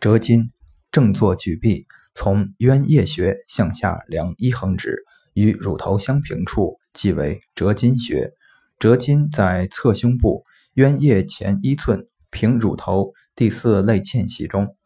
折筋，正坐举臂，从渊叶穴向下量一横指，与乳头相平处即为折筋穴。折筋在侧胸部渊叶前一寸，平乳头第四肋间隙中。